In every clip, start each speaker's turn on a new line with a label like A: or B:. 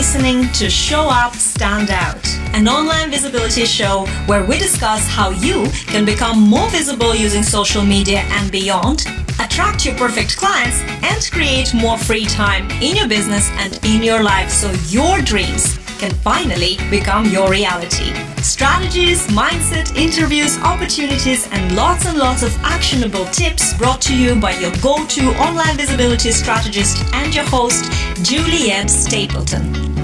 A: listening to Show Up, Stand Out, an online visibility show where we discuss how you can become more visible using social media and beyond, attract your perfect clients, and create more free time in your business and in your life so your dreams can finally become your reality. Strategies, mindset, interviews, opportunities, and lots and lots of actionable tips brought to you by your go to online visibility strategist and your host, Juliet Stapleton.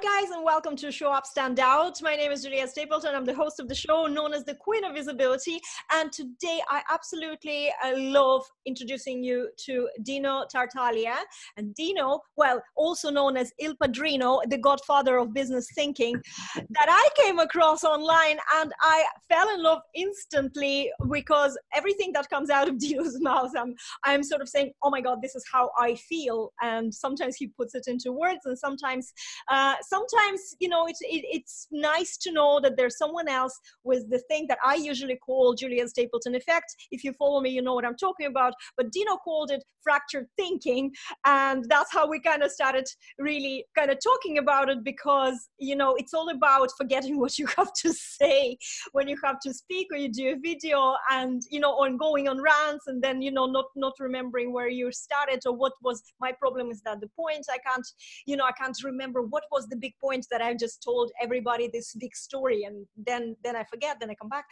A: Hi, guys, and welcome to Show Up Stand Out. My name is Julia Stapleton. I'm the host of the show known as the Queen of Visibility. And today I absolutely uh, love introducing you to Dino Tartaglia. And Dino, well, also known as Il Padrino, the godfather of business thinking, that I came across online and I fell in love instantly because everything that comes out of Dino's mouth, I'm, I'm sort of saying, oh my God, this is how I feel. And sometimes he puts it into words, and sometimes uh, uh, sometimes you know it's it, it's nice to know that there's someone else with the thing that I usually call Julian Stapleton effect. If you follow me, you know what I'm talking about. But Dino called it fractured thinking, and that's how we kind of started really kind of talking about it because you know it's all about forgetting what you have to say when you have to speak or you do a video, and you know on going on rants, and then you know not not remembering where you started or what was my problem is that the point I can't you know I can't remember what was the big point that I've just told everybody this big story and then then I forget then I come back.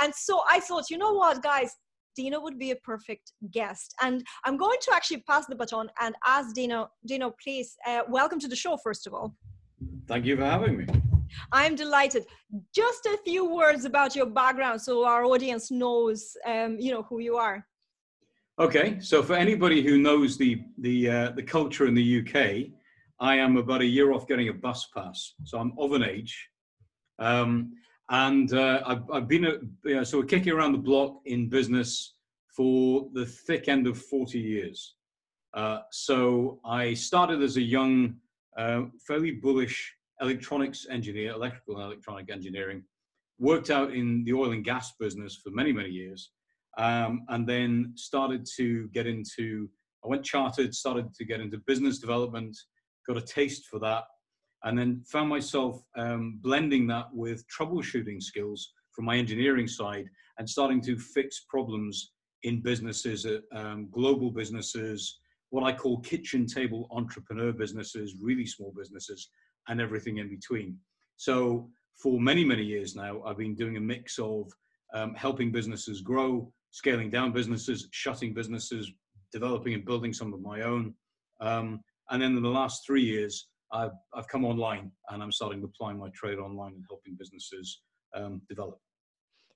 A: And so I thought you know what guys? Dino would be a perfect guest. And I'm going to actually pass the baton and ask Dino Dino please uh, welcome to the show first of all.
B: Thank you for having me.
A: I'm delighted. Just a few words about your background so our audience knows, um, you know, who you are.
B: Okay, so for anybody who knows the the uh, the culture in the UK, I am about a year off getting a bus pass, so I'm of an age. Um, and uh, I've, I've, been, a, you know, so kicking around the block in business for the thick end of 40 years. Uh, so I started as a young, uh, fairly bullish electronics engineer, electrical and electronic engineering, worked out in the oil and gas business for many, many years, um, and then started to get into, I went chartered, started to get into business development, got a taste for that, and then found myself um, blending that with troubleshooting skills from my engineering side and starting to fix problems in businesses, uh, um, global businesses, what I call kitchen table entrepreneur businesses, really small businesses, and everything in between. So for many, many years now, I've been doing a mix of um, helping businesses grow, scaling down businesses, shutting businesses, developing and building some of my own. Um, and then in the last three years, I've, I've come online and I'm starting to apply my trade online and helping businesses um, develop.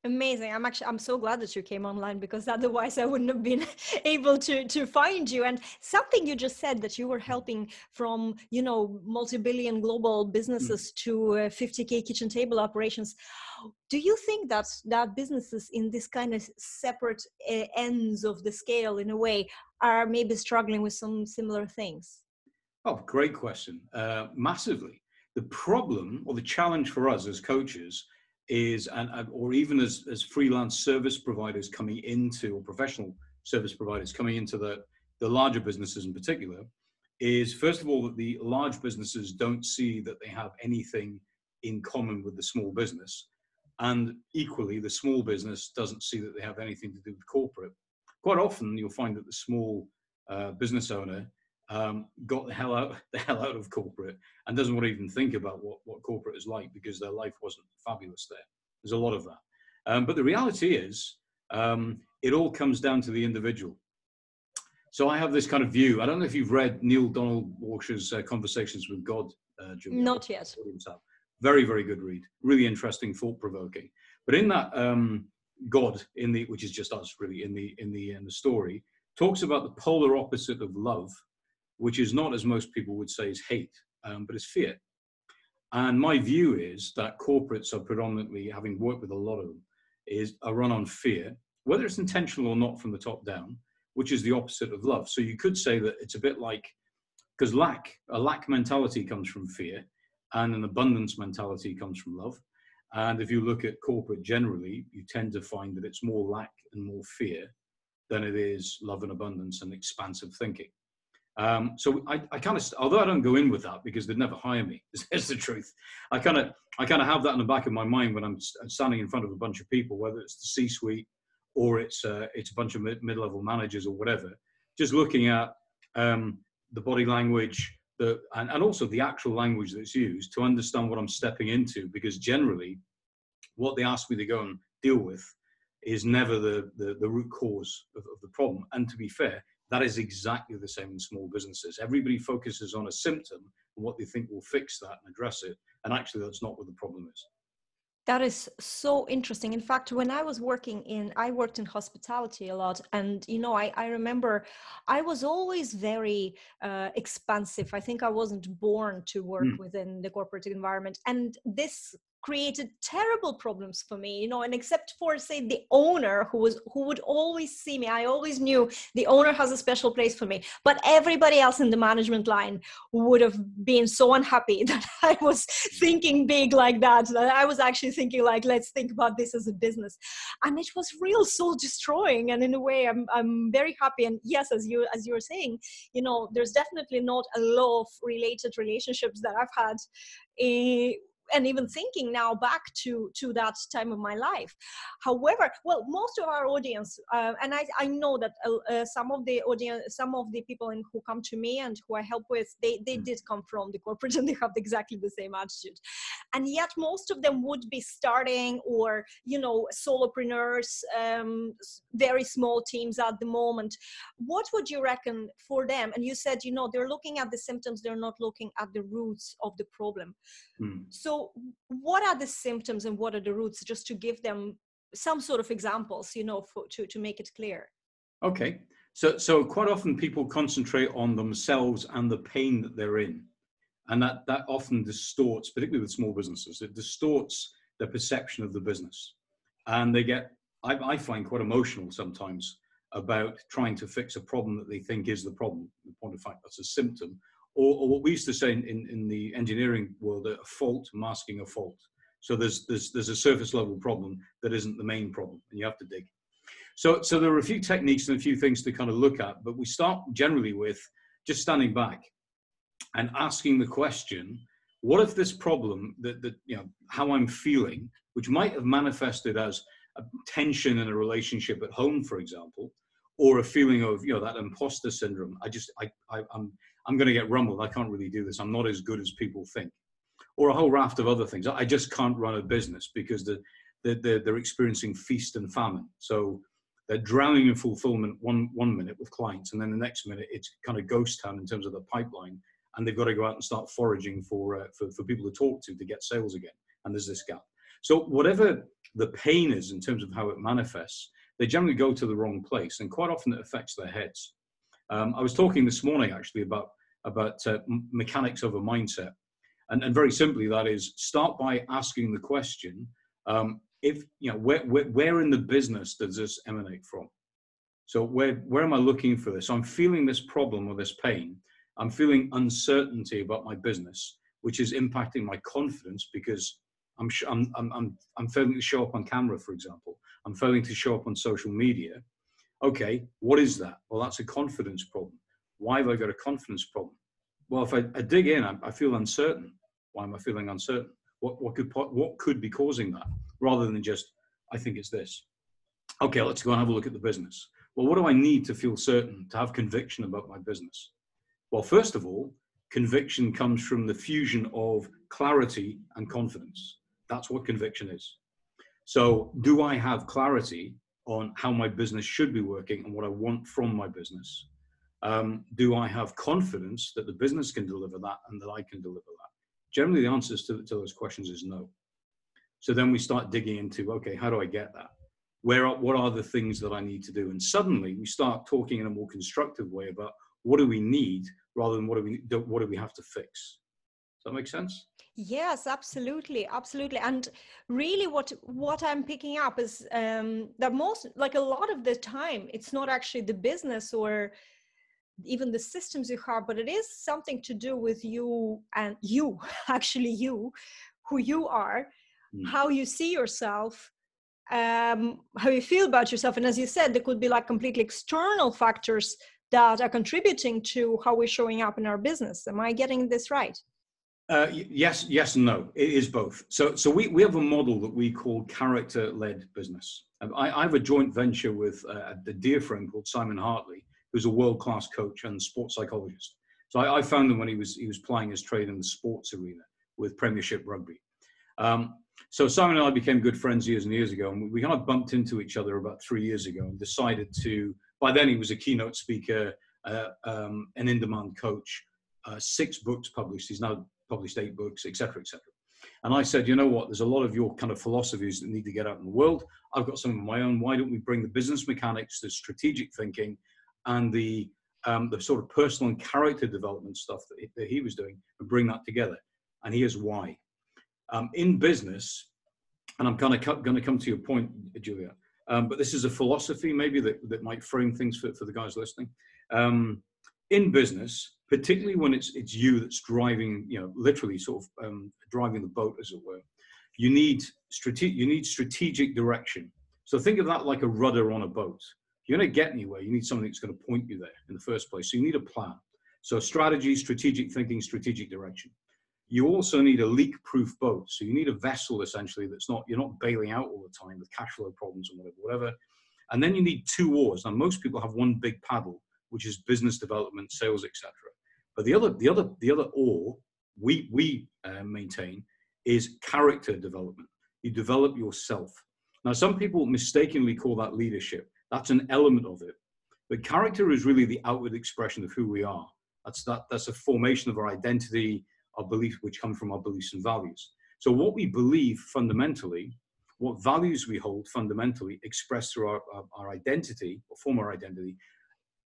A: Amazing. I'm actually i'm so glad that you came online because otherwise i wouldn't have been able to to find you. And something you just said that you were helping from you know multi-billion global businesses mm. to uh, 50k kitchen table operations. Do you think that that businesses in this kind of separate uh, ends of the scale in a way are maybe struggling with some similar things
B: Oh, great question. Uh, massively. The problem or the challenge for us as coaches is, and or even as, as freelance service providers coming into, or professional service providers coming into the, the larger businesses in particular, is first of all that the large businesses don't see that they have anything in common with the small business. And equally, the small business doesn't see that they have anything to do with corporate. Quite often, you'll find that the small uh, business owner um, got the hell out the hell out of corporate and doesn't want to even think about what, what corporate is like because their life wasn't fabulous there. There's a lot of that. Um, but the reality is, um, it all comes down to the individual. So I have this kind of view. I don't know if you've read Neale Donald Walsch's uh, Conversations with God, uh.
A: Not yet.
B: Very, very good read. Really interesting, thought provoking. But in that, um, God, in the which is just us, really, in the in the in the story, talks about the polar opposite of love, which is not, as most people would say, is hate, um, but is fear. And my view is that corporates are predominantly, having worked with a lot of them, is a run on fear, whether it's intentional or not from the top down, which is the opposite of love. So you could say that it's a bit like, because lack, a lack mentality comes from fear, and an abundance mentality comes from love. And if you look at corporate generally, you tend to find that it's more lack and more fear than it is love and abundance and expansive thinking. Um, so I, I kind of, although I don't go in with that because they'd never hire me, is the truth. I kind of, I kind of have that in the back of my mind when I'm standing in front of a bunch of people, whether it's the C-suite or it's uh, it's a bunch of mid-level managers or whatever. Just looking at um, the body language, the and, and also the actual language that's used to understand what I'm stepping into, because generally, what they ask me to go and deal with is never the the, the root cause of, of the problem. And to be fair, that is exactly the same in small businesses. Everybody focuses on a symptom and what they think will fix that and address it. And actually, that's not what the problem is.
A: That is so interesting. In fact, when I was working in, I worked in hospitality a lot. And, you know, I, I remember I was always very uh, expansive. I think I wasn't born to work mm. within the corporate environment. And this created terrible problems for me you know and except for say the owner who was who would always see me i always knew the owner has a special place for me but everybody else in the management line would have been so unhappy that i was thinking big like that that i was actually thinking like let's think about this as a business. And it was real soul destroying and in a way i'm i'm very happy. And yes as you as you were saying you know there's definitely not a lot of related relationships that i've had eh, and even thinking now back to to that time of my life. However well most of our audience uh, and I, I know that uh, uh, some of the audience some of the people in, who come to me and who i help with they they mm. did come from the corporate and they have exactly the same attitude. And yet most of them would be starting or you know solopreneurs um, very small teams at the moment. What would you reckon for them? And you said you know they're looking at the symptoms they're not looking at the roots of the problem. Mm. so what are the symptoms and what are the roots just to give them some sort of examples you know for, to, to make it clear?
B: Okay. So so quite often people concentrate on themselves and the pain that they're in and that that often distorts particularly with small businesses it distorts the perception of the business. And they get I, I find quite emotional sometimes about trying to fix a problem that they think is the problem the point of fact that's a symptom or, or what we used to say in, in, in, the engineering world, a fault masking a fault. So there's, there's, there's a surface level problem that isn't the main problem, and you have to dig. So, so there are a few techniques and a few things to kind of look at, but we start generally with just standing back and asking the question, what if this problem that, that you know, how I'm feeling, which might have manifested as a tension in a relationship at home, for example, or a feeling of, you know, that imposter syndrome. I just, I, I I'm, I'm going to get rumbled. I can't really do this. I'm not as good as people think. Or a whole raft of other things. I just can't run a business because the, the, the, they're experiencing feast and famine. So they're drowning in fulfillment one, one minute with clients, and then the next minute it's kind of ghost town in terms of the pipeline. And they've got to go out and start foraging for, uh, for, for people to talk to to get sales again. And there's this gap. So whatever the pain is in terms of how it manifests, they generally go to the wrong place, and quite often it affects their heads. Um, I was talking this morning actually about about uh, mechanics of a mindset, and, and very simply that is start by asking the question: um, if you know where, where where in the business does this emanate from? So where where am I looking for this? I'm feeling this problem or this pain. I'm feeling uncertainty about my business, which is impacting my confidence because I'm, I'm, I'm, I'm failing to show up on camera, for example. I'm failing to show up on social media okay, what is that? Well, that's a confidence problem. Why have I got a confidence problem? Well, if I, I dig in, I, I, feel uncertain. Why am I feeling uncertain? What, what, could, what could be causing that? Rather than just, I think it's this. Okay, let's go and have a look at the business. Well, what do I need to feel certain, to have conviction about my business? Well, first of all, conviction comes from the fusion of clarity and confidence. That's what conviction is. So, do I have clarity on how my business should be working and what I want from my business? Um, do I have confidence that the business can deliver that and that I can deliver that? Generally, the answers to, to those questions is no. So then we start digging into okay, how do I get that? Where are, what are the things that I need to do? And suddenly we start talking in a more constructive way about what do we need rather than what do we what do we have to fix. Does that make sense?
A: Yes absolutely absolutely and really what what i'm picking up is um that most like a lot of the time it's not actually the business or even the systems you have but it is something to do with you and you actually you who you are mm. how you see yourself um, how you feel about yourself. And as you said, there could be like completely external factors that are contributing to how we're showing up in our business. Am I getting this right?
B: Uh, yes, yes, and no. It is both. So, so we, we have a model that we call character-led business. I, I have a joint venture with uh, a dear friend called Simon Hartley, who's a world-class coach and sports psychologist. So I, I, found him when he was he was playing his trade in the sports arena with Premiership Rugby. Um, so Simon and I became good friends years and years ago, and we kind of bumped into each other about three years ago and decided to. By then, he was a keynote speaker, uh, um, an in-demand coach, uh, six books published. He's now published eight books, etc., etc. And I said, you know what? There's a lot of your kind of philosophies that need to get out in the world. I've got some of my own. Why don't we bring the business mechanics, the strategic thinking, and the um, the sort of personal and character development stuff that he, that he was doing, and bring that together? And here's why. Um, in business, and I'm kind of going to come to your point, Julia, um, but this is a philosophy maybe that, that might frame things for, for the guys listening. Um, in business, particularly when it's it's you that's driving, you know, literally sort of um, driving the boat, as it were. You need strategic. You need strategic direction. So think of that like a rudder on a boat. If you're going to get anywhere, you need something that's going to point you there in the first place. So you need a plan. So strategy, strategic thinking, strategic direction. You also need a leak-proof boat. So you need a vessel essentially that's not you're not bailing out all the time with cash flow problems and whatever, whatever. And then you need two oars. Now most people have one big paddle, which is business development, sales, etc. But the other, the other, the other oar we we uh, maintain is character development. You develop yourself. Now, some people mistakenly call that leadership. That's an element of it, but character is really the outward expression of who we are. That's that. That's a formation of our identity, our beliefs, which come from our beliefs and values. So, what we believe fundamentally, what values we hold fundamentally, express through our, our, our identity or form our identity,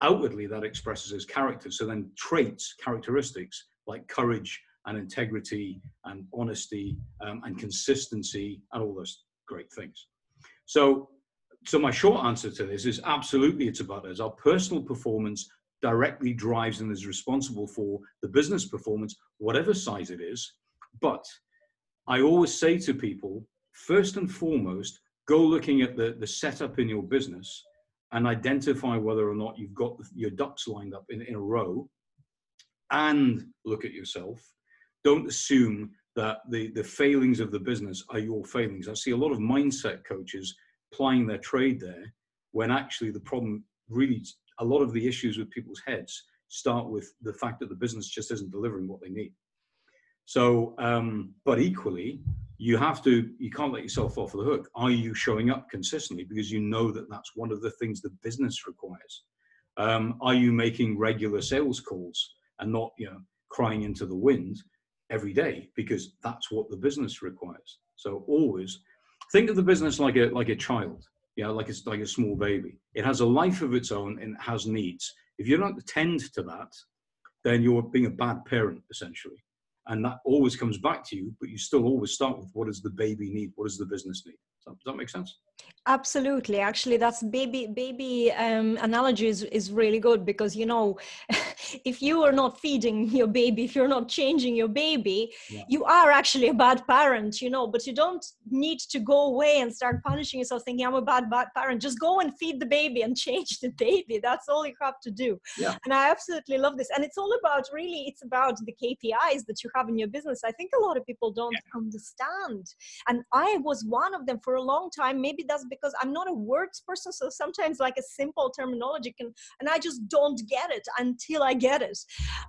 B: outwardly that expresses as character. So then traits, characteristics like courage and integrity and honesty um, and consistency and all those great things. So, so my short answer to this is absolutely it's about us. Our personal performance directly drives and is responsible for the business performance, whatever size it is. But I always say to people, first and foremost, go looking at the, the setup in your business and identify whether or not you've got your ducks lined up in, in a row and look at yourself. Don't assume that the, the failings of the business are your failings. I see a lot of mindset coaches plying their trade there when actually the problem really, a lot of the issues with people's heads start with the fact that the business just isn't delivering what they need. So, um, but equally, you have to you can't let yourself off the hook. Are you showing up consistently? Because you know that that's one of the things the business requires. Um, are you making regular sales calls and not you know crying into the wind every day? Because that's what the business requires. So always think of the business like a like a child yeah like it's like a small baby. It has a life of its own and it has needs. If you don't attend to that then you're being a bad parent essentially and that always comes back to you but you still always start with what does the baby need? What does the business need does that make sense?
A: Absolutely. Actually that's baby baby um, analogy is, is really good because you know if you are not feeding your baby if you're not changing your baby yeah. you are actually a bad parent you know but you don't need to go away and start punishing yourself thinking i'm a bad bad parent. Just go and feed the baby and change the baby. That's all you have to do. Yeah. and i absolutely love this. And it's all about really it's about the kpis that you have in your business. I think a lot of people don't yeah. understand. And i was one of them for a long time. Maybe that's because i'm not a words person so sometimes like a simple terminology can and i just don't get it until i get it.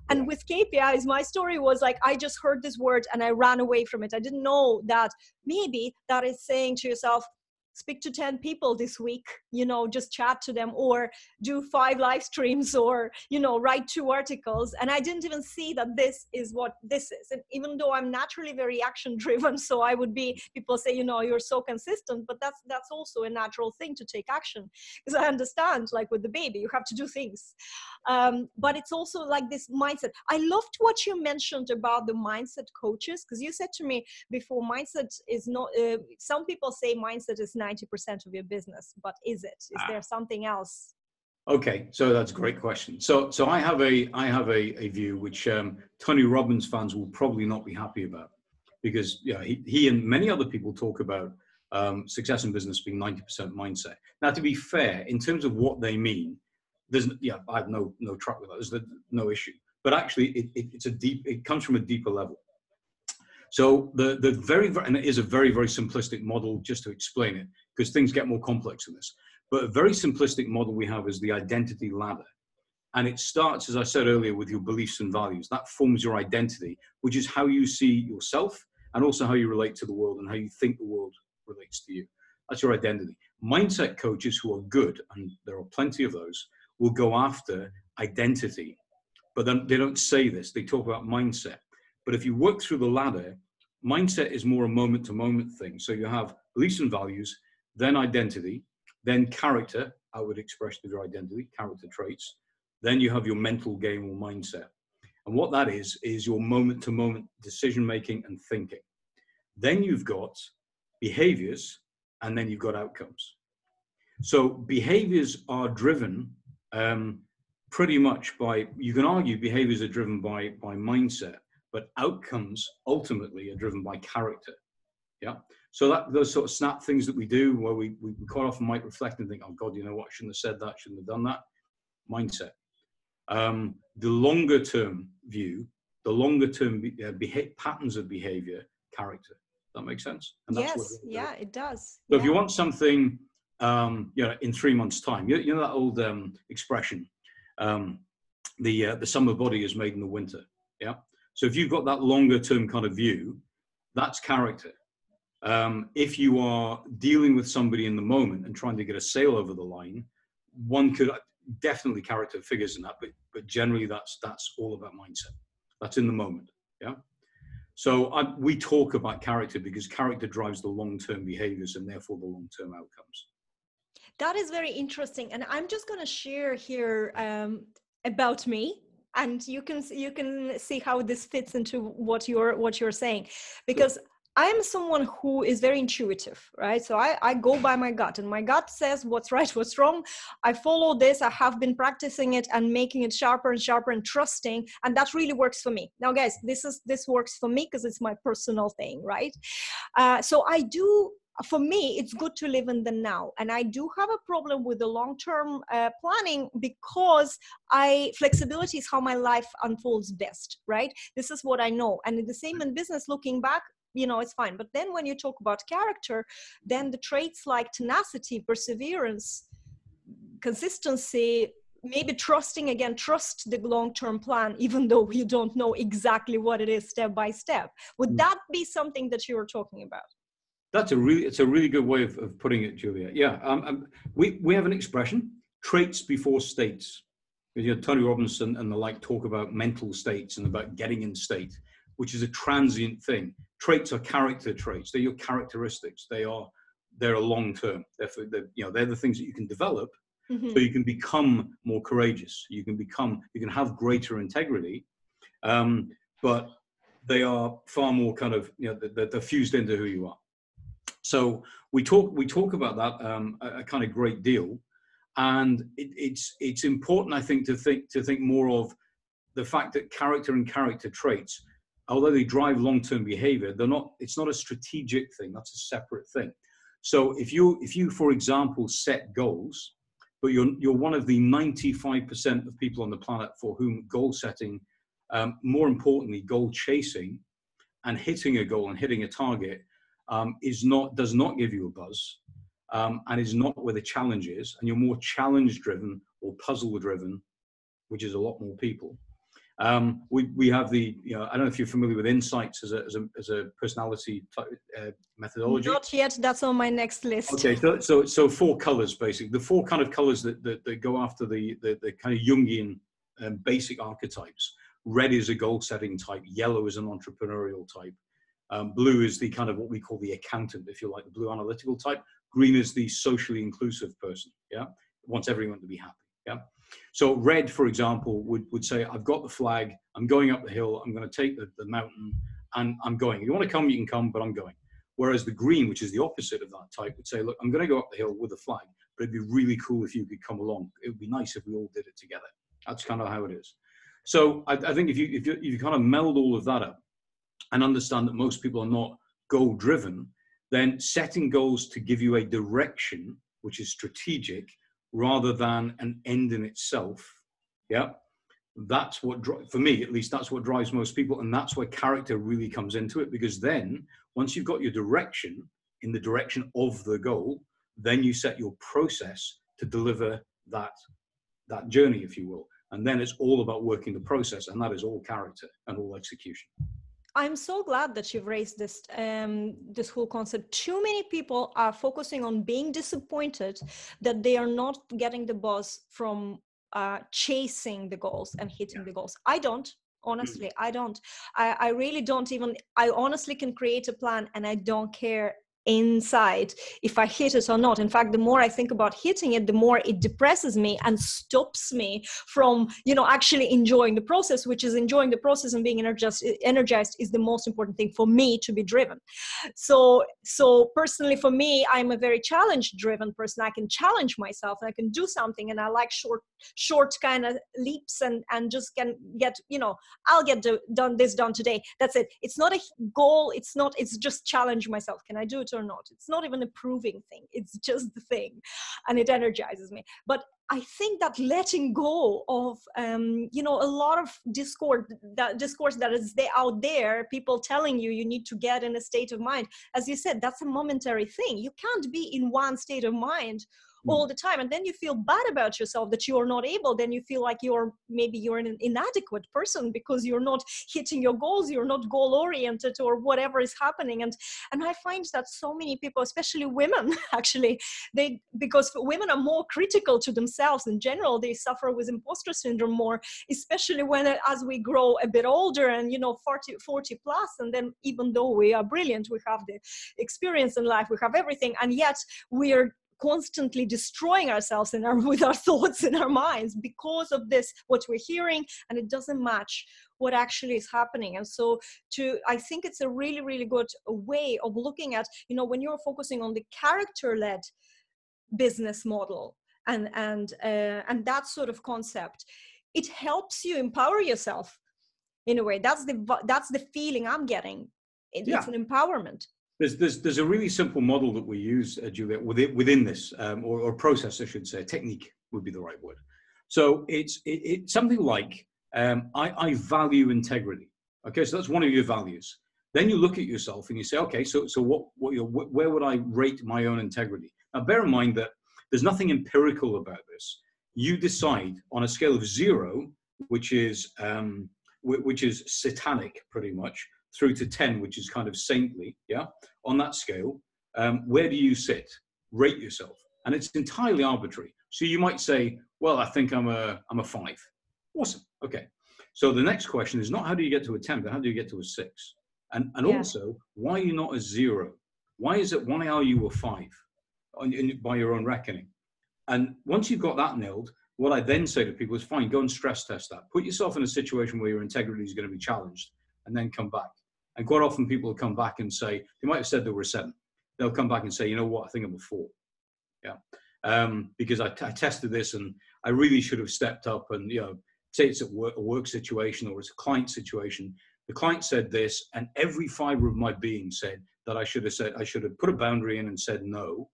A: And with kpis my story was like i just heard this word and i ran away from it. I didn't know that maybe that is saying to yourself speak to 10 people this week you know just chat to them or do five live streams or you know write two articles. And i didn't even see that this is what this is. And even though i'm naturally very action driven so i would be people say you know you're so consistent but that's that's also a natural thing to take action. Because i understand like with the baby you have to do things. Um, but it's also like this mindset. I loved what you mentioned about the mindset coaches because you said to me before mindset is not uh, some people say mindset is 90% of your business but is it is ah. there something else
B: okay so that's a great question so so i have a i have a, a view which um, tony robbins fans will probably not be happy about because yeah he, he and many other people talk about Um, success in business being 90% mindset. Now, to be fair, in terms of what they mean, there's yeah, I have no no track with that. There's no issue. But actually, it, it, it's a deep. It comes from a deeper level. So the the very and it is a very very simplistic model just to explain it because things get more complex than this. But a very simplistic model we have is the identity ladder. And it starts, as I said earlier, with your beliefs and values. That forms your identity, which is how you see yourself and also how you relate to the world and how you think the world relates to you. That's your identity. Mindset coaches who are good, and there are plenty of those, will go after identity. But then they don't say this, they talk about mindset. But if you work through the ladder, mindset is more a moment to moment thing. So you have beliefs and values, then identity, then character, outward expression of your identity, character traits. Then you have your mental game or mindset. And what that is, is your moment to moment decision making and thinking. Then you've got behaviors, and then you've got outcomes. So behaviors are driven um, pretty much by, you can argue behaviors are driven by, by mindset, but outcomes ultimately are driven by character. Yeah. So that those sort of snap things that we do where we, we quite often might reflect and think, oh God, you know what, I shouldn't have said that, shouldn't have done that. Mindset. Um, the longer term view, the longer term be, uh, beha- patterns of behavior, character. That makes sense.
A: And yes, yeah, it does.
B: So
A: yeah.
B: if you want something, um, you know, in three months' time, you, you know that old um, expression, um, the uh, the summer body is made in the winter. Yeah. So if you've got that longer term kind of view, that's character. Um, if you are dealing with somebody in the moment and trying to get a sale over the line, one could definitely character figures in that, but but generally that's that's all about mindset. That's in the moment. Yeah. So I, we talk about character because character drives the long-term behaviors and therefore the long-term outcomes.
A: That is very interesting, and I'm just going to share here um, about me and you can you can see how this fits into what you're what you're saying because I am someone who is very intuitive, right? So I, I go by my gut, and my gut says what's right, what's wrong. I follow this. I have been practicing it and making it sharper and sharper and trusting, and that really works for me. Now, guys, this is this works for me because it's my personal thing, right? Uh, so I do for me it's good to live in the now and i do have a problem with the long term uh, planning because i flexibility is how my life unfolds best right? This is what i know and the same in business looking back you know it's fine. But then when you talk about character then the traits like tenacity perseverance consistency maybe trusting again trust the long-term plan even though you don't know exactly what it is step by step. Would mm. that be something that you were talking about
B: that's a really, it's a really good way of, of putting it, Julia. Yeah, um, um, we we have an expression: traits before states. You know, Tony Robbins and the like talk about mental states and about getting in state, which is a transient thing. Traits are character traits; they're your characteristics. They are they're a long term. Therefore, they're, you know they're the things that you can develop, mm-hmm. so you can become more courageous. You can become you can have greater integrity, um, but they are far more kind of you know they're, they're fused into who you are. So we talk we talk about that um, a, a, kind of great deal, and it, it's it's important I think to think to think more of the fact that character and character traits, although they drive long term behavior, they're not. It's not a strategic thing. That's a separate thing. So if you if you for example set goals, but you're you're one of the 95% of people on the planet for whom goal setting, um, more importantly, goal chasing, and hitting a goal and hitting a target um, is not does not give you a buzz um, and is not where the challenge is and you're more challenge driven or puzzle driven which is a lot more people. Um, we, we have the you know i don't know if you're familiar with insights as a, as a, as a personality type, uh, methodology.
A: Not yet that's on my next list.
B: Okay so so, so four colors basically. The four kind of colors that, that, that go after the, the, the kind of jungian um, basic archetypes. Red is a goal setting type yellow is an entrepreneurial type um, blue is the kind of what we call the accountant, if you like, the blue analytical type. Green is the socially inclusive person. Yeah, wants everyone to be happy. Yeah. So red, for example, would, would say, I've got the flag, I'm going up the hill, I'm going to take the, the mountain, and I'm going. If you want to come, you can come, but I'm going. Whereas the green, which is the opposite of that type, would say, look, I'm going to go up the hill with a flag, but it'd be really cool if you could come along. It would be nice if we all did it together. That's kind of how it is. So I, I think if you, if you if you kind of meld all of that up, and understand that most people are not goal driven, then setting goals to give you a direction which is strategic rather than an end in itself yeah? That's what for me at least that's what drives most people and that's where character really comes into it because then once you've got your direction in the direction of the goal then you set your process to deliver that that journey if you will. And then it's all about working the process and that is all character and all execution
A: I'm so glad that you've raised this um, this whole concept. Too many people are focusing on being disappointed that they are not getting the buzz from uh, chasing the goals and hitting yeah. the goals. I don't honestly mm. i don't I, I really don't even i honestly can create a plan and i don't care inside if I hit it or not. In fact, the more I think about hitting it, the more it depresses me and stops me from, you know, actually enjoying the process, which is enjoying the process and being energized, energized is the most important thing for me to be driven. So, so personally for me, I'm a very challenge driven person. I can challenge myself and I can do something and I like short, short kind of leaps and, and just can get, you know, I'll get do, done this done today. That's it. It's not a goal. It's not, it's just challenge myself. Can I do it or not it's not even a proving thing it's just the thing and it energizes me but I think that letting go of, um, you know, a lot of discord, that discourse that is out there, people telling you you need to get in a state of mind. As you said, that's a momentary thing. You can't be in one state of mind. All mm. the time and then you feel bad about yourself that you are not able then you feel like you're maybe you're an inadequate person because you're not hitting your goals you're not goal oriented or whatever is happening and and i find that so many people especially women actually they because women are more critical to themselves in general they suffer with imposter syndrome more especially when uh, as we grow a bit older and you know 40 40 plus and then even though we are brilliant we have the experience in life we have everything and yet we're constantly destroying ourselves in our with our thoughts in our minds because of this what we're hearing and it doesn't match what actually is happening. And so to i think it's a really really good way of looking at you know when you're focusing on the character led business model and and uh, and that sort of concept it helps you empower yourself in a way. That's the that's the feeling i'm getting. It, yeah. it's an empowerment
B: there's, there's, there's a really simple model that we use, uh, Juliet, within, within this, um, or, or process, I should say, technique would be the right word. So it's it, something like um, I, I value integrity. Okay, so that's one of your values. Then you look at yourself and you say, okay, so so what what where would I rate my own integrity? Now, bear in mind that there's nothing empirical about this. You decide on a scale of zero, which is um, which is satanic, pretty much, through to 10, which is kind of saintly, yeah, on that scale, um, where do you sit? Rate yourself. And it's entirely arbitrary. So you might say, well, I think I'm a, I'm a five. Awesome. Okay. So the next question is not how do you get to a 10, but how do you get to a six? And, and yeah. also, why are you not a zero? Why is it, why are you a five on, in, by your own reckoning? And once you've got that nailed, what I then say to people is fine, go and stress test that. Put yourself in a situation where your integrity is going to be challenged and then come back. And quite often people will come back and say, they might have said they were a seven. They'll come back and say, you know what, I think I'm a four. Yeah. Um, because I, tested this and I really should have stepped up and, you know, say it's a work, a work situation or it's a client situation. The client said this, and every fiber of my being said that I should have said, I should have put a boundary in and said no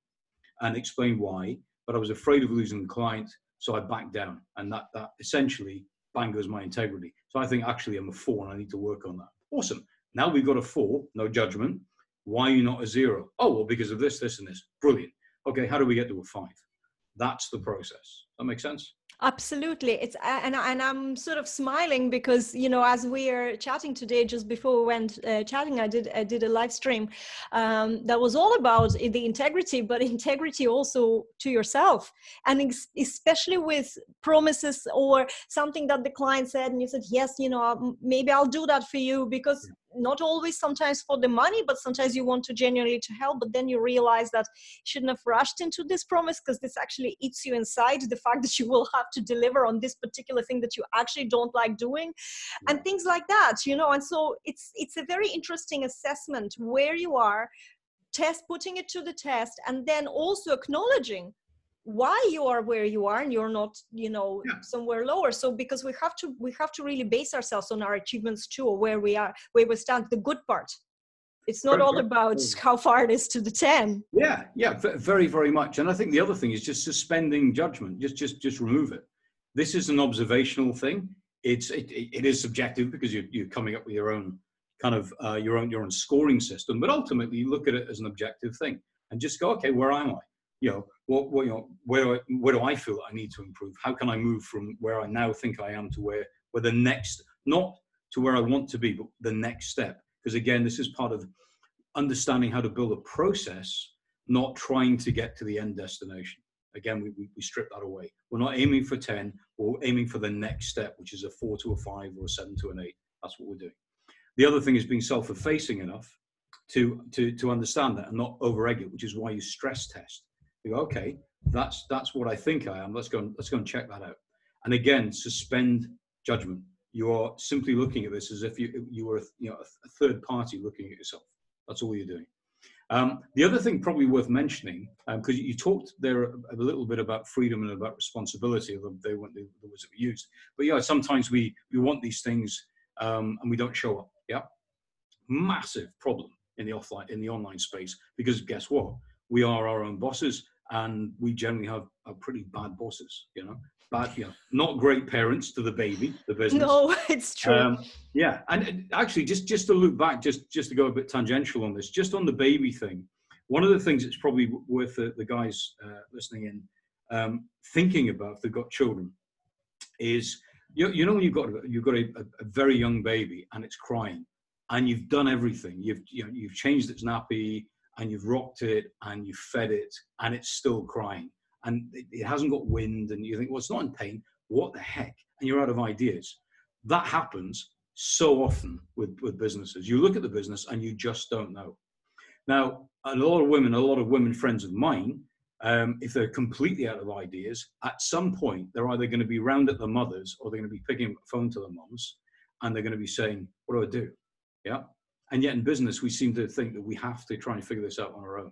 B: and explained why, but I was afraid of losing the client. So I backed down. And that, that essentially bangers my integrity. So I think actually I'm a four and I need to work on that. Awesome. Now we've got a four, no judgment. Why are you not a zero? Oh, well, because of this, this, and this. Brilliant. Okay, how do we get to a five? That's the process. That makes sense?
A: absolutely it's and, and i'm sort of smiling because you know as we are chatting today just before we went uh, chatting i did i did a live stream um, that was all about the integrity but integrity also to yourself and especially with promises or something that the client said and you said yes you know maybe i'll do that for you because not always sometimes for the money but sometimes you want to genuinely to help but then you realize that you shouldn't have rushed into this promise because this actually eats you inside the fact that you will have to deliver on this particular thing that you actually don't like doing yeah. and things like that you know and so it's it's a very interesting assessment where you are test putting it to the test and then also acknowledging why you are where you are and you're not you know yeah. somewhere lower. So because we have to we have to really base ourselves on our achievements too or where we are where we stand the good part. It's not all about how far it is to the 10
B: yeah yeah very very much. And i think the other thing is just suspending judgment just just just remove it. This is an observational thing. It's it, it is subjective because you're, you're coming up with your own kind of uh, your own your own scoring system. But ultimately you look at it as an objective thing and just go okay where am i you know what, what you know where do I, where do i feel i need to improve? How can i move from where i now think i am to where where the next not to where i want to be but the next step? Because again this is part of understanding how to build a process not trying to get to the end destination. Again we, we, strip that away. We're not aiming for 10 we're aiming for the next step which is a 4 to a 5 or a 7 to an 8 that's what we're doing. The other thing is being self-effacing enough to to to understand that and not over egg it which is why you stress test you go okay that's that's what i think i am. Let's go and let's go and check that out. And again suspend judgment. You are simply looking at this as if you you were you know a third party looking at yourself. That's all you're doing. Um, the other thing probably worth mentioning, because um, you talked there a, little bit about freedom and about responsibility, although they weren't the, the words that we used. But yeah, sometimes we, we want these things um, and we don't show up. Yeah, massive problem in the offline in the online space because guess what? We are our own bosses, and we generally have, have pretty bad bosses. You know, bad, know, not great parents to the baby, the business.
A: No, it's true. Um,
B: yeah, and actually, just just to look back, just just to go a bit tangential on this, just on the baby thing. One of the things that's probably worth the, the guys uh, listening in um, thinking about if they've got children is you, you know when you've got you've got a, a, very young baby and it's crying and you've done everything you've you know, you've changed its nappy and you've rocked it and you've fed it and it's still crying. And it, it hasn't got wind and you think well it's not in pain. What the heck? And you're out of ideas. That happens so often with with businesses. You look at the business and you just don't know. Now a lot of women a lot of women friends of mine um, if they're completely out of ideas, at some point they're either going to be round at the mothers or they're going to be picking up the phone to the moms and they're going to be saying, What do I do? Yeah. And yet in business, we seem to think that we have to try and figure this out on our own.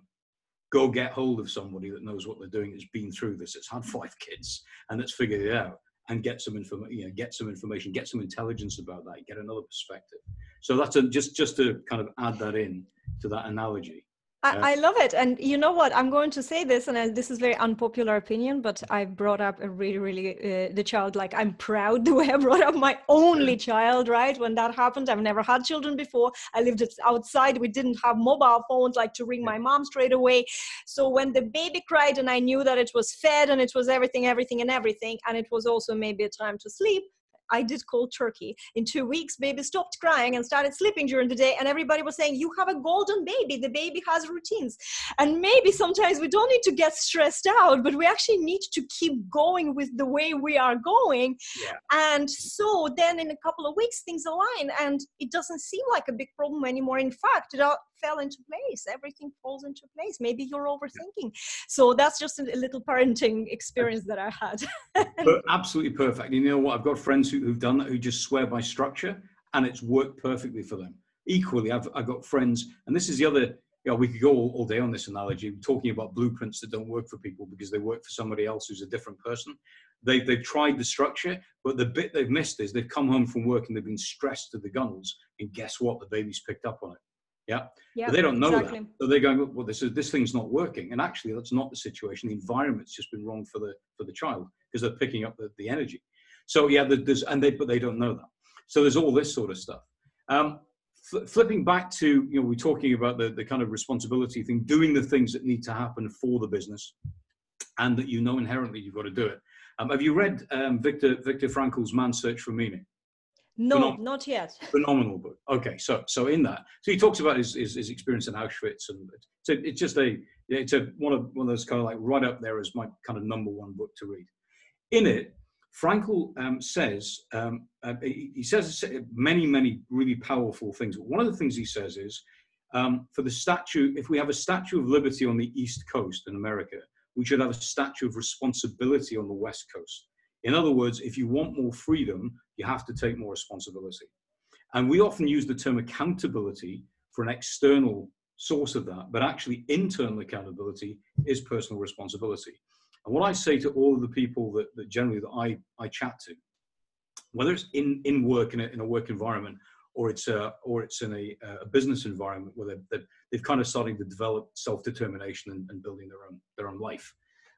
B: Go get hold of somebody that knows what they're doing, that's been through this, has had five kids, and that's figured it out and get some information, you know, get some information, get some intelligence about that, get another perspective. So that's a, just just to kind of add that in to that analogy.
A: I, I, love it. And you know what? I'm going to say this, and I, this is very unpopular opinion, but I brought up a really, really uh, the child. Like I'm proud the way I brought up my only child. Right when that happened, I've never had children before. I lived outside. We didn't have mobile phones like to ring my mom straight away. So when the baby cried, and I knew that it was fed and it was everything, everything, and everything, and it was also maybe a time to sleep. I did cold turkey. In two weeks, baby stopped crying and started sleeping during the day. And everybody was saying, You have a golden baby. The baby has routines. And maybe sometimes we don't need to get stressed out, but we actually need to keep going with the way we are going. Yeah. And so then in a couple of weeks, things align and it doesn't seem like a big problem anymore. In fact, it fell into place. Everything falls into place. Maybe you're overthinking. So that's just a little parenting experience that I had.
B: absolutely perfect. You know what? I've got friends who who've done that who just swear by structure and it's worked perfectly for them. Equally, I've, I've got friends, and this is the other, you know, we could go all, all day on this analogy, talking about blueprints that don't work for people because they work for somebody else who's a different person. They've, they've tried the structure, but the bit they've missed is they've come home from work and they've been stressed to the gunnels, and guess what? The baby's picked up on it. Yeah. yeah they don't know exactly. that. So they're going, well, this is this thing's not working. And actually that's not the situation. The environment's just been wrong for the for the child because they're picking up the, the energy. So yeah, there's and they but they don't know that. So there's all this sort of stuff. Um, fl- flipping back to you know we're talking about the the kind of responsibility thing, doing the things that need to happen for the business, and that you know inherently you've got to do it. Um, have you read um, Viktor Viktor Frankl's Man's Search for Meaning?
A: No, not yet.
B: Phenomenal book. Okay, so so in that, so he talks about his his, his experience in Auschwitz, and so it's just a it's a one of one of those kind of like right up there as my kind of number one book to read. In it, Frankl um, says, um, uh, he says many, many really powerful things. But One of the things he says is, um, for the statue, if we have a Statue of Liberty on the East Coast in America, we should have a Statue of Responsibility on the West Coast. In other words, if you want more freedom, you have to take more responsibility. And we often use the term accountability for an external source of that, but actually internal accountability is personal responsibility. And what I say to all of the people that, that generally that I, I chat to, whether it's in, in work in a, in a work environment or it's a or it's in a, a business environment where they've, they've, kind of starting to develop self-determination and, and building their own their own life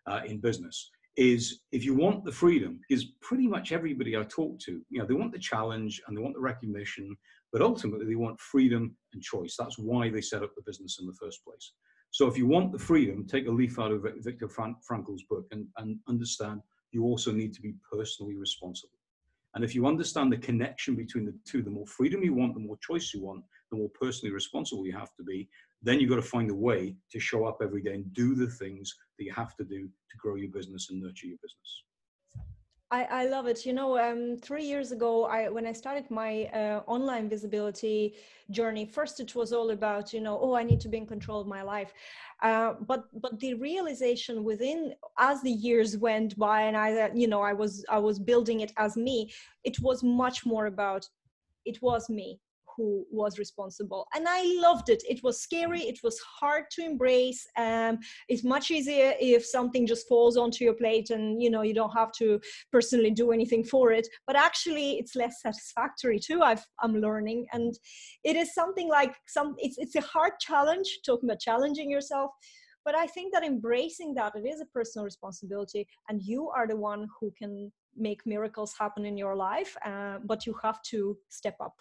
B: uh, in business is if you want the freedom because pretty much everybody i talk to. You know they want the challenge and they want the recognition but ultimately they want freedom and choice. That's why they set up the business in the first place. So if you want the freedom take a leaf out of viktor frankl's book and, and understand you also need to be personally responsible. And if you understand the connection between the two, the more freedom you want, the more choice you want, the more personally responsible you have to be, then you've got to find a way to show up every day and do the things that you have to do to grow your business and nurture your business.
A: I, I love it. You know, um, three years ago, I when I started my uh, online visibility journey, first it was all about, you know, oh, I need to be in control of my life. Uh, but but the realization within as the years went by, and I, you know, I was I was building it as me. It was much more about it was me who was responsible. And i loved it. It was scary. It was hard to embrace. Um, it's much easier if something just falls onto your plate and you know you don't have to personally do anything for it. But actually it's less satisfactory too i am learning. And it is something like some it's, it's a hard challenge talking about challenging yourself. But i think that embracing that it is a personal responsibility. And you are the one who can make miracles happen in your life uh, but you have to step up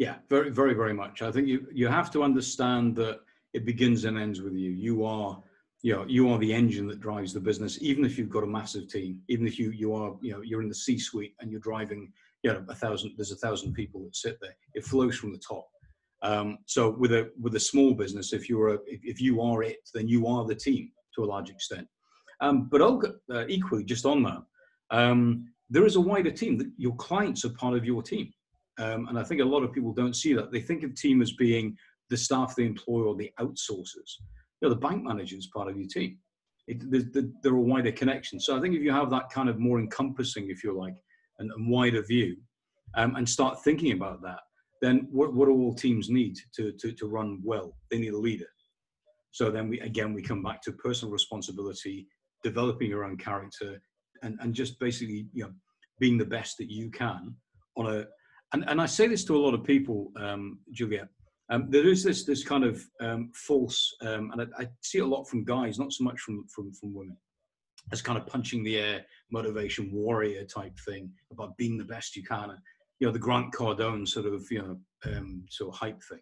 B: yeah, very, very, very much. I think you you have to understand that it begins and ends with you. You are, you know, you are the engine that drives the business. Even if you've got a massive team, even if you you are, you know, you're in the C-suite and you're driving, you know, a thousand. There's a thousand people that sit there. It flows from the top. Um, so with a with a small business, if you're a if, if, you are it, then you are the team to a large extent. Um, but uh, equally, just on that, um, there is a wider team. That your clients are part of your team. Um, and I think a lot of people don't see that. They think of team as being the staff they employ or the outsourcers. You know, the bank manager is part of your team. It, there are wider connections. So I think if you have that kind of more encompassing, if you like, and, and wider view, um, and start thinking about that, then what, what do all teams need to, to, to run well? They need a leader. So then we again we come back to personal responsibility, developing your own character, and, and just basically you know being the best that you can on a and, and I say this to a lot of people, um, Julia. Um, there is this this kind of um, false, um, and I, I, see it a lot from guys, not so much from from from women, as kind of punching the air, motivation warrior type thing about being the best you can. You know, the Grant Cardone sort of you know um, sort of hype thing.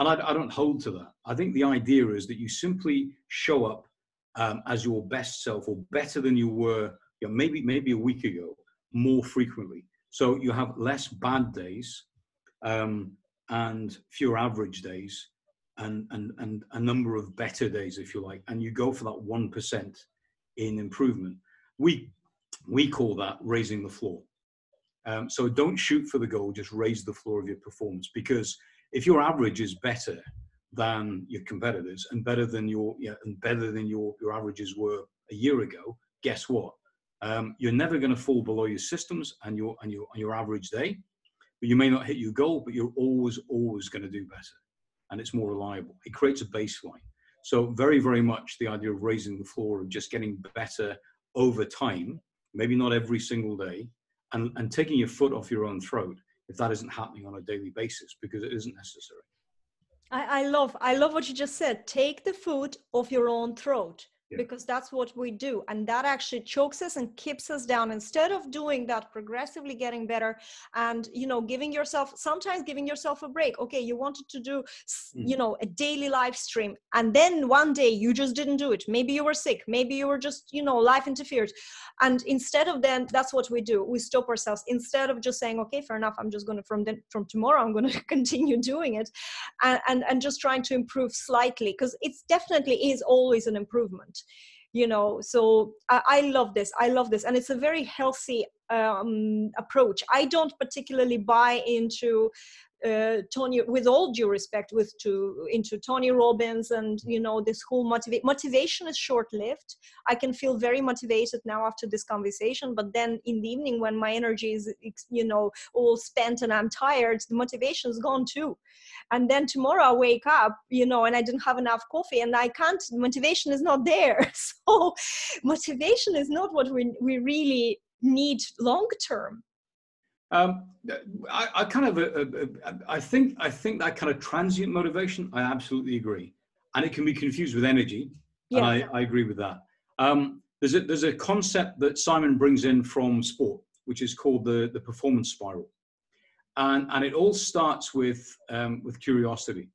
B: And I, I, don't hold to that. I think the idea is that you simply show up um, as your best self or better than you were, you know, maybe maybe a week ago, more frequently so you have less bad days um, and fewer average days and, and, and a number of better days, if you like, and you go for that 1% in improvement. We, we call that raising the floor. Um, so don't shoot for the goal, just raise the floor of your performance because if your average is better than your competitors and better than your yeah, and better than your, your averages were a year ago, guess what? Um, you're never going to fall below your systems and your and your and your average day. But you may not hit your goal, but you're always always going to do better, and it's more reliable. It creates a baseline. So very very much the idea of raising the floor of just getting better over time, maybe not every single day, and and taking your foot off your own throat if that isn't happening on a daily basis because it isn't necessary.
A: I, I love I love what you just said. Take the foot off your own throat yeah. because that's what we do and that actually chokes us and keeps us down. Instead of doing that progressively getting better and you know giving yourself sometimes giving yourself a break okay you wanted to do you mm. know a daily live stream and then one day you just didn't do it. Maybe you were sick maybe you were just you know life interfered. And instead of then that's what we do we stop ourselves. Instead of just saying okay fair enough i'm just going to from then from tomorrow i'm going to continue doing it and, and and just trying to improve slightly because it's definitely is always an improvement you know so I, I, love this i love this. And it's a very healthy um, approach. I don't particularly buy into uh, Tony, with all due respect, with to into Tony Robbins and you know this whole motivate motivation is short lived. I can feel very motivated now after this conversation, but then in the evening when my energy is you know all spent and I'm tired, the motivation is gone too. And then tomorrow I wake up, you know, and I didn't have enough coffee, and I can't. Motivation is not there. So motivation is not what we we really need long term
B: Um, I, I, kind of, uh, uh, I think, I think that kind of transient motivation. I absolutely agree, and it can be confused with energy. Yeah. And I, I agree with that. Um, there's a there's a concept that Simon brings in from sport, which is called the the performance spiral, and and it all starts with um, with curiosity,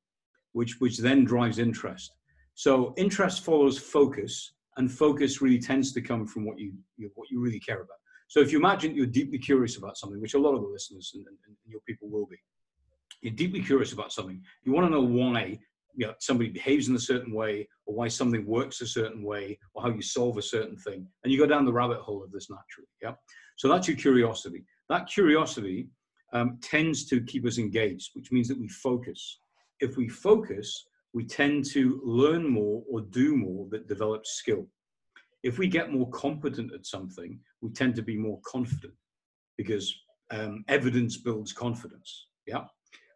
B: which which then drives interest. So interest follows focus, and focus really tends to come from what you, you what you really care about. So if you imagine you're deeply curious about something, which a lot of the listeners and, and, and your people will be, you're deeply curious about something. You want to know why you know, somebody behaves in a certain way, or why something works a certain way, or how you solve a certain thing, and you go down the rabbit hole of this naturally. Yeah. So that's your curiosity. That curiosity um, tends to keep us engaged, which means that we focus. If we focus, we tend to learn more or do more that develops skill. If we get more competent at something, we tend to be more confident because um, evidence builds confidence. Yeah.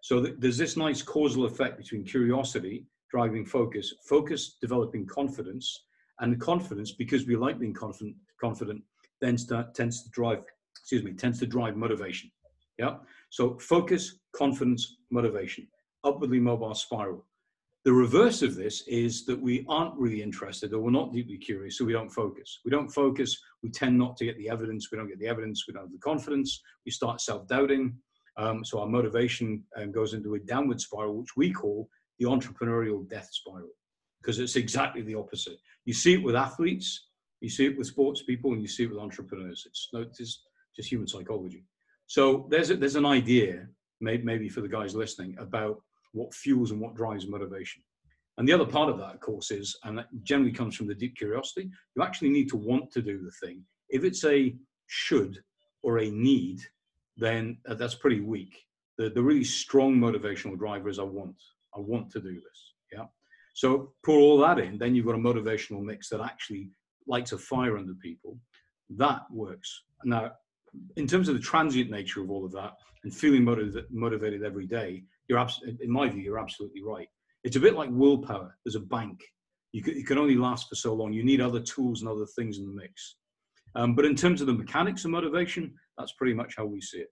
B: So th- there's this nice causal effect between curiosity driving focus, focus developing confidence, and confidence because we like being confident. Confident then start, tends to drive, excuse me, tends to drive motivation. Yeah. So focus, confidence, motivation, upwardly mobile spiral. The reverse of this is that we aren't really interested or we're not deeply curious, so we don't focus. We don't focus, we tend not to get the evidence, we don't get the evidence, we don't have the confidence, we start self doubting. Um, so our motivation um, goes into a downward spiral, which we call the entrepreneurial death spiral, because it's exactly the opposite. You see it with athletes, you see it with sports people, and you see it with entrepreneurs. It's, no, it's just, just human psychology. So there's, a, there's an idea, maybe for the guys listening, about what fuels and what drives motivation. And the other part of that, of course, is, and that generally comes from the deep curiosity, you actually need to want to do the thing. If it's a should or a need, then uh, that's pretty weak. The, the really strong motivational driver is I want. I want to do this. Yeah. So pour all that in, then you've got a motivational mix that actually lights a fire under people. That works. Now, in terms of the transient nature of all of that and feeling motivated, motivated every day, you're abs- in my view, you're absolutely right. It's a bit like willpower. There's a bank. You can, you can only last for so long. You need other tools and other things in the mix. Um, but in terms of the mechanics of motivation, that's pretty much how we see it.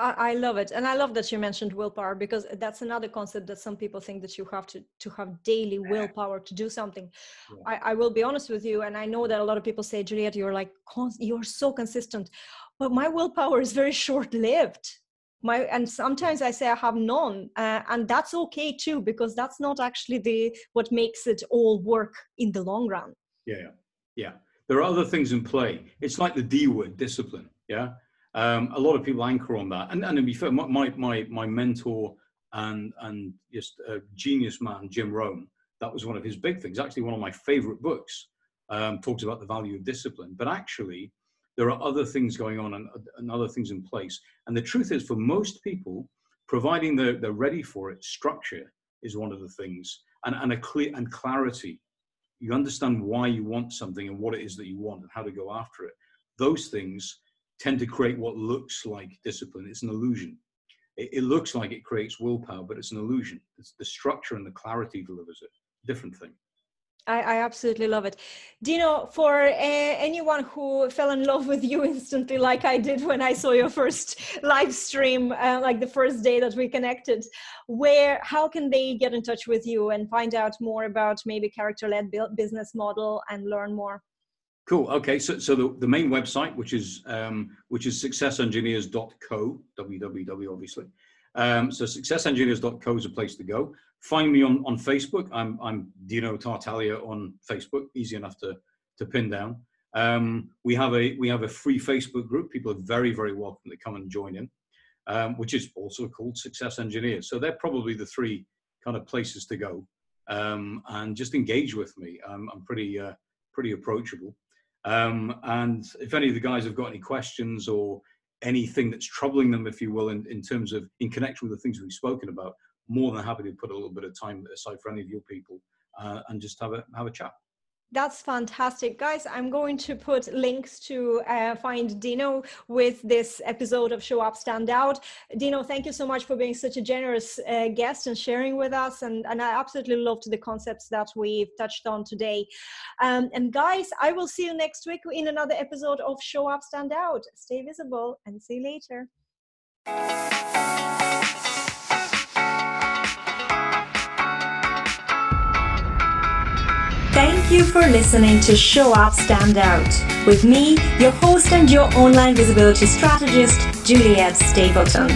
A: I, love it, and I love that you mentioned willpower because that's another concept that some people think that you have to to have daily willpower to do something. Yeah. I, I will be honest with you, and I know that a lot of people say, Juliet, you're like you're so consistent, but my willpower is very short lived my and sometimes i say i have none uh, and that's okay too because that's not actually the what makes it all work in the long run.
B: Yeah yeah. There are other things in play. It's like the d word discipline yeah? Um, a lot of people anchor on that. And, and to be fair my, my my mentor and and just a genius man jim rohn that was one of his big things. Actually one of my favorite books um, talks about the value of discipline. But actually there are other things going on and, and other things in place. And the truth is, for most people, providing they're, they're ready for it, structure is one of the things, and, and a clear and clarity. You understand why you want something and what it is that you want and how to go after it. Those things tend to create what looks like discipline. It's an illusion. It, it looks like it creates willpower, but it's an illusion. It's the structure and the clarity delivers it. Different thing.
A: I, I, absolutely love it. Dino, for uh, anyone who fell in love with you instantly, like I did when I saw your first live stream, uh, like the first day that we connected, where, how can they get in touch with you and find out more about maybe character-led business model and learn more?
B: Cool. Okay. So, so the, the main website, which is um, which is successengineers.co, www, obviously. Um, so successengineers.co is a place to go. Find me on, on Facebook. I'm, I'm Dino Tartaglia on Facebook. Easy enough to, to pin down. Um, we have a we have a free Facebook group. People are very very welcome to come and join in, um, which is also called Success Engineers. So they're probably the three kind of places to go um, and just engage with me. I'm pretty uh, pretty approachable. Um, and if any of the guys have got any questions or anything that's troubling them, if you will, in, in terms of in connection with the things we've spoken about, more than happy to put a little bit of time aside for any of your people uh, and just have a have a chat.
A: That's fantastic. Guys, I'm going to put links to uh, find Dino with this episode of Show Up Stand Out. Dino, thank you so much for being such a generous uh, guest and sharing with us. And, and I absolutely loved the concepts that we've touched on today. Um, and guys, I will see you next week in another episode of Show Up Stand Out. Stay visible and see you later. Thank you for listening to Show Up Stand Out with me, your host and your online visibility strategist, Juliet Stapleton.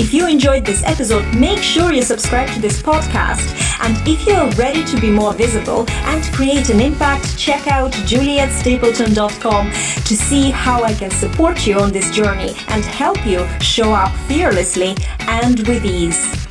A: If you enjoyed this episode, make sure you subscribe to this podcast. And if you're ready to be more visible and create an impact, check out julietstapleton.com to see how I can support you on this journey and help you show up fearlessly and with ease.